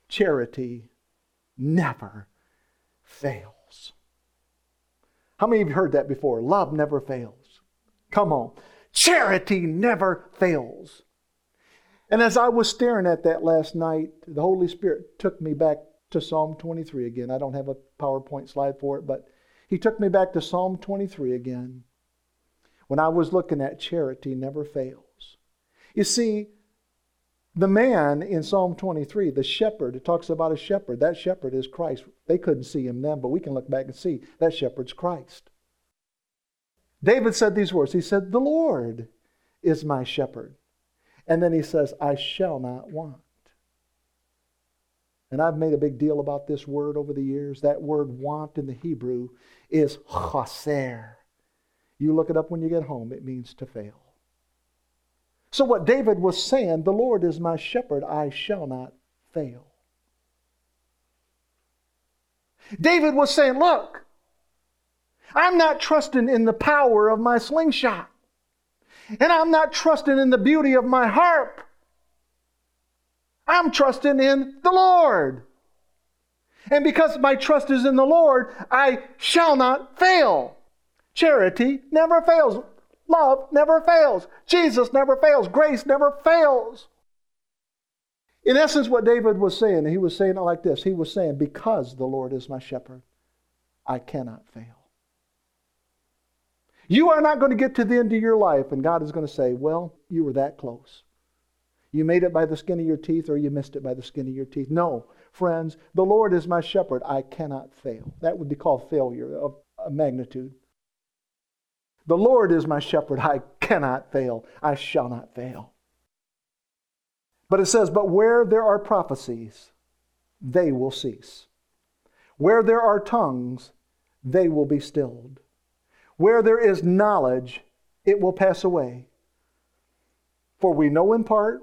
Charity never fails. How many of you heard that before? Love never fails. Come on. Charity never fails. And as I was staring at that last night, the Holy Spirit took me back to Psalm 23 again. I don't have a PowerPoint slide for it, but He took me back to Psalm 23 again when I was looking at charity never fails. You see, the man in Psalm 23, the shepherd, it talks about a shepherd. That shepherd is Christ. They couldn't see him then, but we can look back and see that shepherd's Christ. David said these words He said, The Lord is my shepherd. And then he says, I shall not want. And I've made a big deal about this word over the years. That word want in the Hebrew is chaser. You look it up when you get home, it means to fail. So, what David was saying, the Lord is my shepherd, I shall not fail. David was saying, Look, I'm not trusting in the power of my slingshot, and I'm not trusting in the beauty of my harp. I'm trusting in the Lord. And because my trust is in the Lord, I shall not fail. Charity never fails. Love never fails. Jesus never fails. Grace never fails. In essence, what David was saying, he was saying it like this He was saying, Because the Lord is my shepherd, I cannot fail. You are not going to get to the end of your life, and God is going to say, Well, you were that close. You made it by the skin of your teeth, or you missed it by the skin of your teeth. No, friends, the Lord is my shepherd. I cannot fail. That would be called failure of magnitude. The Lord is my shepherd. I cannot fail. I shall not fail. But it says, But where there are prophecies, they will cease. Where there are tongues, they will be stilled. Where there is knowledge, it will pass away. For we know in part,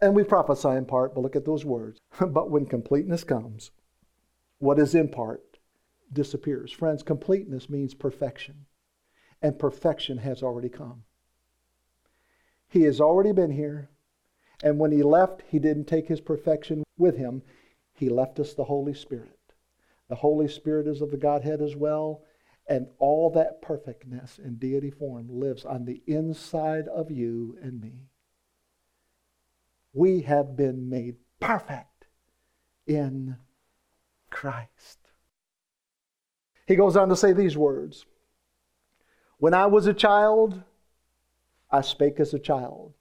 and we prophesy in part, but look at those words. but when completeness comes, what is in part disappears. Friends, completeness means perfection and perfection has already come. He has already been here, and when he left, he didn't take his perfection with him. He left us the Holy Spirit. The Holy Spirit is of the Godhead as well, and all that perfectness in deity form lives on the inside of you and me. We have been made perfect in Christ. He goes on to say these words when I was a child, I spake as a child.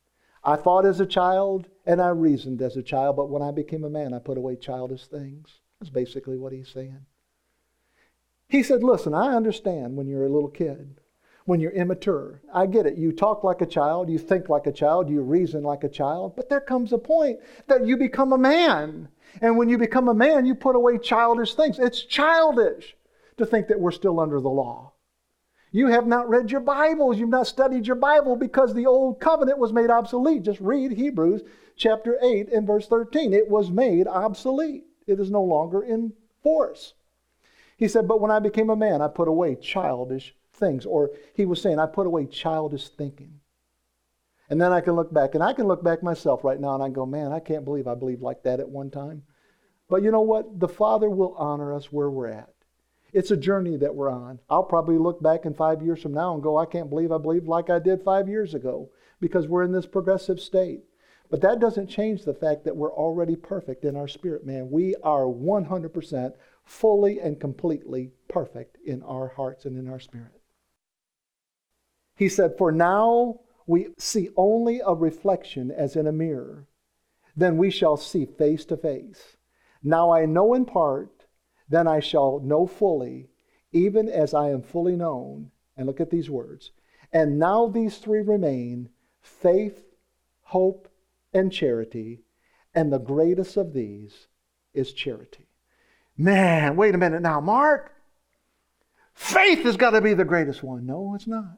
I thought as a child and I reasoned as a child, but when I became a man, I put away childish things. That's basically what he's saying. He said, Listen, I understand when you're a little kid, when you're immature. I get it. You talk like a child, you think like a child, you reason like a child, but there comes a point that you become a man. And when you become a man, you put away childish things. It's childish to think that we're still under the law. You have not read your Bibles. You've not studied your Bible because the old covenant was made obsolete. Just read Hebrews chapter 8 and verse 13. It was made obsolete, it is no longer in force. He said, But when I became a man, I put away childish things. Or he was saying, I put away childish thinking. And then I can look back, and I can look back myself right now and I go, Man, I can't believe I believed like that at one time. But you know what? The Father will honor us where we're at. It's a journey that we're on. I'll probably look back in five years from now and go, I can't believe I believed like I did five years ago. because we're in this progressive state. But that doesn't change the fact that we're already perfect in our spirit, man. We are 100% fully and completely perfect in our hearts and in our spirit. He said, For now we see only a reflection as in a mirror, then we shall see face to face. Now I know in part, then I shall know fully, even as I am fully known. And look at these words. And now these three remain faith, hope, and charity. And the greatest of these is charity. Man, wait a minute now, Mark. Faith has got to be the greatest one. No, it's not.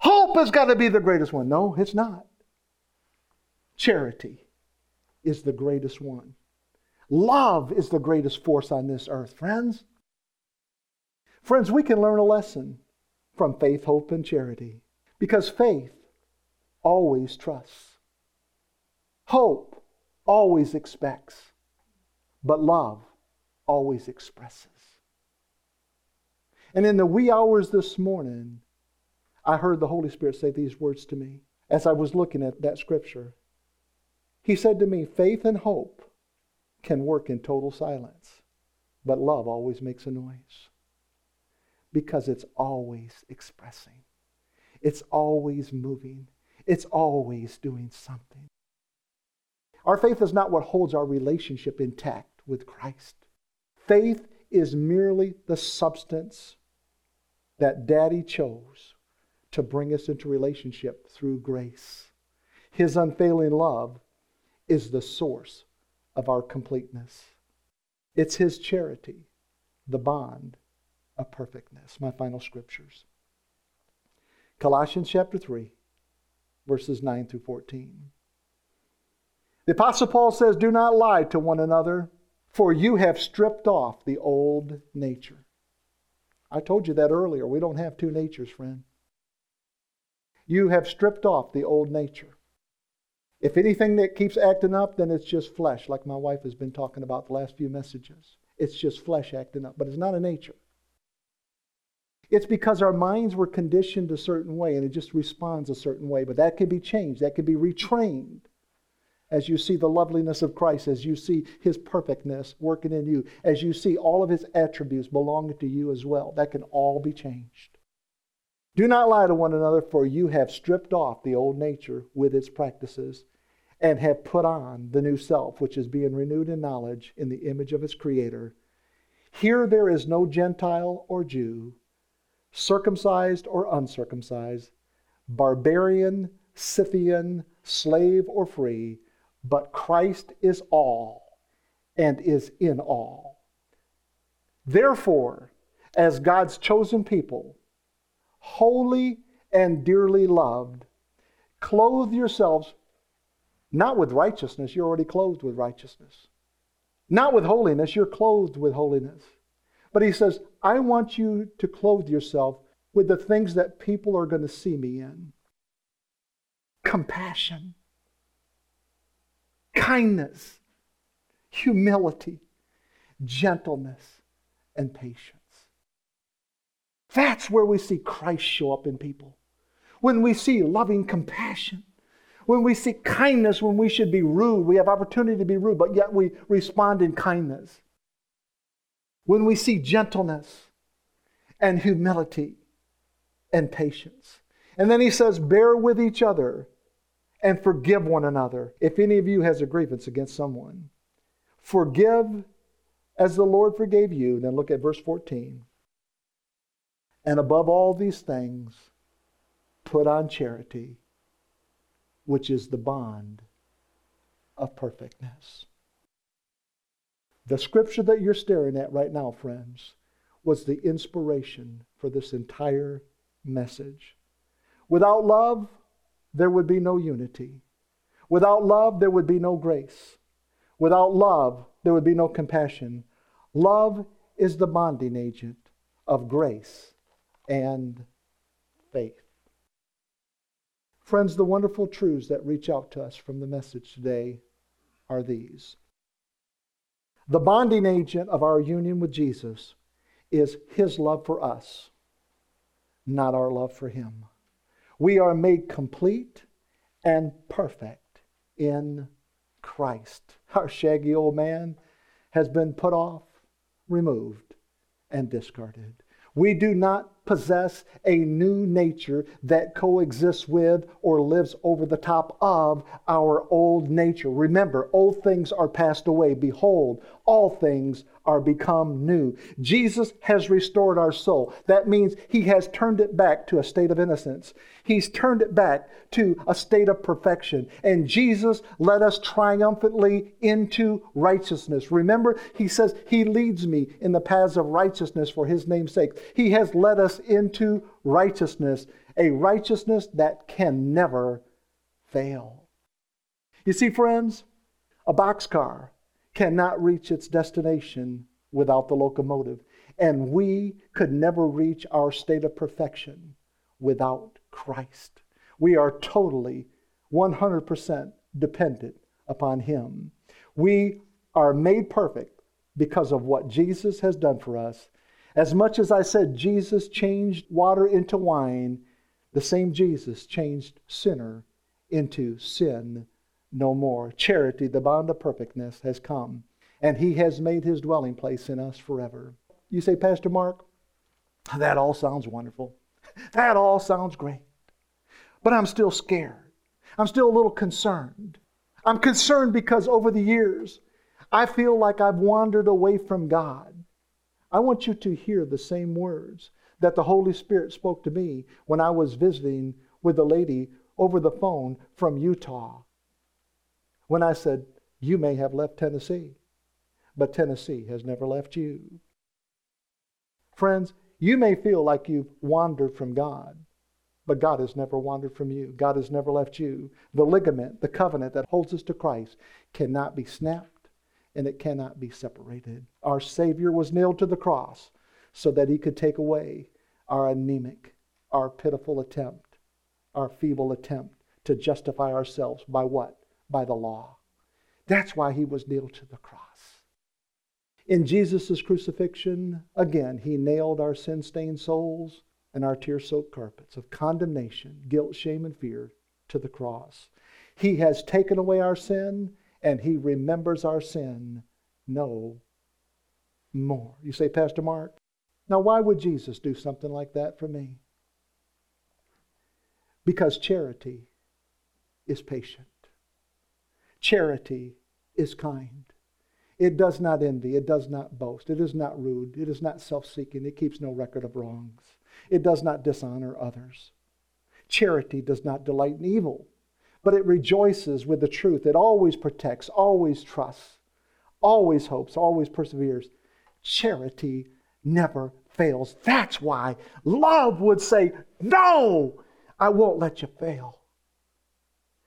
Hope has got to be the greatest one. No, it's not. Charity is the greatest one. Love is the greatest force on this earth, friends. Friends, we can learn a lesson from faith, hope, and charity because faith always trusts, hope always expects, but love always expresses. And in the wee hours this morning, I heard the Holy Spirit say these words to me as I was looking at that scripture. He said to me, Faith and hope can work in total silence, but love always makes a noise because it's always expressing, it's always moving, it's always doing something. Our faith is not what holds our relationship intact with Christ. Faith is merely the substance that Daddy chose to bring us into relationship through grace. His unfailing love is the source of our completeness. It's His charity, the bond of perfectness. My final scriptures Colossians chapter 3, verses 9 through 14. The Apostle Paul says, Do not lie to one another, for you have stripped off the old nature. I told you that earlier. We don't have two natures, friend. You have stripped off the old nature. If anything that keeps acting up, then it's just flesh, like my wife has been talking about the last few messages. It's just flesh acting up, but it's not a nature. It's because our minds were conditioned a certain way and it just responds a certain way, but that can be changed, that can be retrained as you see the loveliness of Christ, as you see his perfectness working in you, as you see all of his attributes belonging to you as well. That can all be changed. Do not lie to one another, for you have stripped off the old nature with its practices and have put on the new self, which is being renewed in knowledge in the image of its creator. Here there is no Gentile or Jew, circumcised or uncircumcised, barbarian, Scythian, slave or free but Christ is all and is in all. Therefore, as God's chosen people, holy and dearly loved, clothe yourselves not with righteousness, you're already clothed with righteousness. Not with holiness, you're clothed with holiness. But he says, I want you to clothe yourself with the things that people are going to see me in compassion kindness, humility, gentleness, and patience. That's where we see Christ show up in people. When we see loving compassion, when we see kindness when we should be rude, we have opportunity to be rude, but yet we respond in kindness. When we see gentleness and humility and patience. And then he says, bear with each other and forgive one another if any of you has a grievance against someone. Forgive as the Lord forgave you. Then look at verse 14. And above all these things, put on charity, which is the bond of perfectness. The scripture that you're staring at right now, friends, was the inspiration for this entire message. Without love, there would be no unity. Without love, there would be no grace. Without love, there would be no compassion. Love is the bonding agent of grace and faith. Friends, the wonderful truths that reach out to us from the message today are these. The bonding agent of our union with Jesus is his love for us, not our love for him. We are made complete and perfect in Christ. Our shaggy old man has been put off, removed, and discarded. We do not possess a new nature that coexists with or lives over the top of our old nature. Remember, old things are passed away. Behold, all things are become new. Jesus has restored our soul. That means he has turned it back to a state of innocence. He's turned it back to a state of perfection. And Jesus led us triumphantly into righteousness. Remember, he says, He leads me in the paths of righteousness for his name's sake. He has led into righteousness, a righteousness that can never fail. You see, friends, a boxcar cannot reach its destination without the locomotive. And we could never reach our state of perfection without Christ. We are totally 100% dependent upon Him. We are made perfect because of what Jesus has done for us. As much as I said Jesus changed water into wine, the same Jesus changed sinner into sin no more. Charity, the bond of perfectness, has come, and He has made His dwelling place in us forever. You say, Pastor Mark, that all sounds wonderful. That all sounds great. But I'm still scared. I'm still a little concerned. I'm concerned because over the years, I feel like I've wandered away from God. I want you to hear the same words that the Holy Spirit spoke to me when I was visiting with a lady over the phone from Utah when I said, You may have left Tennessee, but Tennessee has never left you. Friends, you may feel like you've wandered from God, but God has never wandered from you. God has never left you. The ligament, the covenant that holds us to Christ, cannot be snapped and it cannot be separated. Our Savior was nailed to the cross so that he could take away our anemic, our pitiful attempt, our feeble attempt to justify ourselves by what? by the law. That's why he was nailed to the cross. In Jesus' crucifixion, again, he nailed our sin stained souls and our tear soaked carpets of condemnation, guilt, shame, and fear to the cross. He has taken away our sin and he remembers our sin no more. You say, Pastor Mark, now why would Jesus do something like that for me? Because charity is patient. Charity is kind. It does not envy. It does not boast. It is not rude. It is not self seeking. It keeps no record of wrongs. It does not dishonor others. Charity does not delight in evil, but it rejoices with the truth. It always protects, always trusts, always hopes, always perseveres. Charity never fails. That's why love would say, No, I won't let you fail.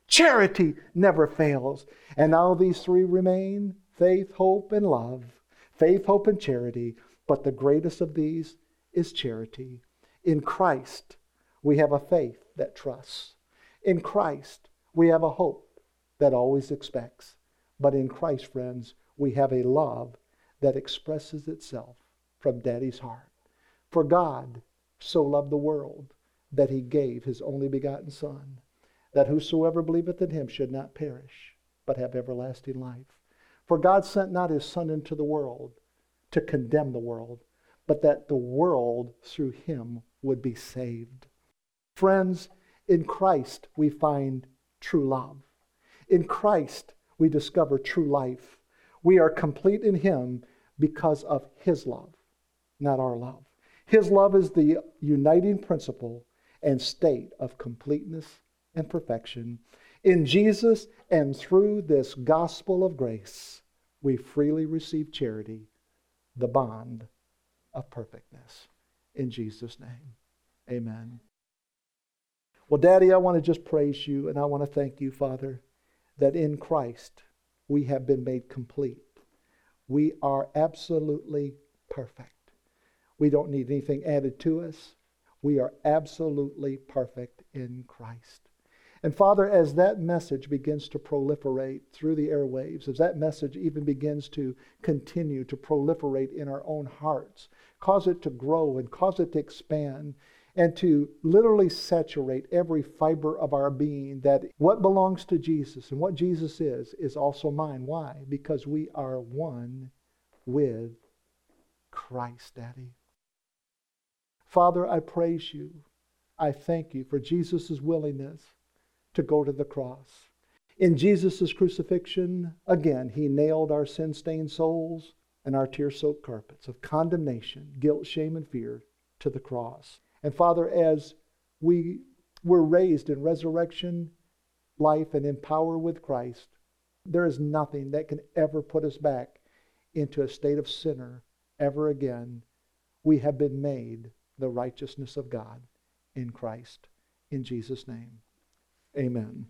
Charity never fails. And now these three remain faith, hope, and love. Faith, hope, and charity. But the greatest of these is charity. In Christ, we have a faith that trusts. In Christ, we have a hope that always expects. But in Christ, friends, we have a love that expresses itself from Daddy's heart. For God so loved the world that he gave his only begotten Son that whosoever believeth in him should not perish, but have everlasting life. For God sent not his Son into the world to condemn the world, but that the world through him would be saved. Friends, in Christ we find true love. In Christ we discover true life. We are complete in him because of his love, not our love. His love is the uniting principle and state of completeness and perfection. In Jesus and through this gospel of grace, we freely receive charity, the bond of perfectness. In Jesus' name, amen. Well, Daddy, I want to just praise you and I want to thank you, Father, that in Christ we have been made complete. We are absolutely perfect. We don't need anything added to us. We are absolutely perfect in Christ. And Father, as that message begins to proliferate through the airwaves, as that message even begins to continue to proliferate in our own hearts, cause it to grow and cause it to expand and to literally saturate every fiber of our being that what belongs to Jesus and what Jesus is is also mine. Why? Because we are one with Christ, Daddy. Father, I praise you. I thank you for Jesus' willingness to go to the cross. In Jesus' crucifixion, again, he nailed our sin stained souls and our tear soaked carpets of condemnation, guilt, shame, and fear to the cross. And Father, as we were raised in resurrection life and in power with Christ, there is nothing that can ever put us back into a state of sinner ever again. We have been made the righteousness of God in Christ. In Jesus' name, amen.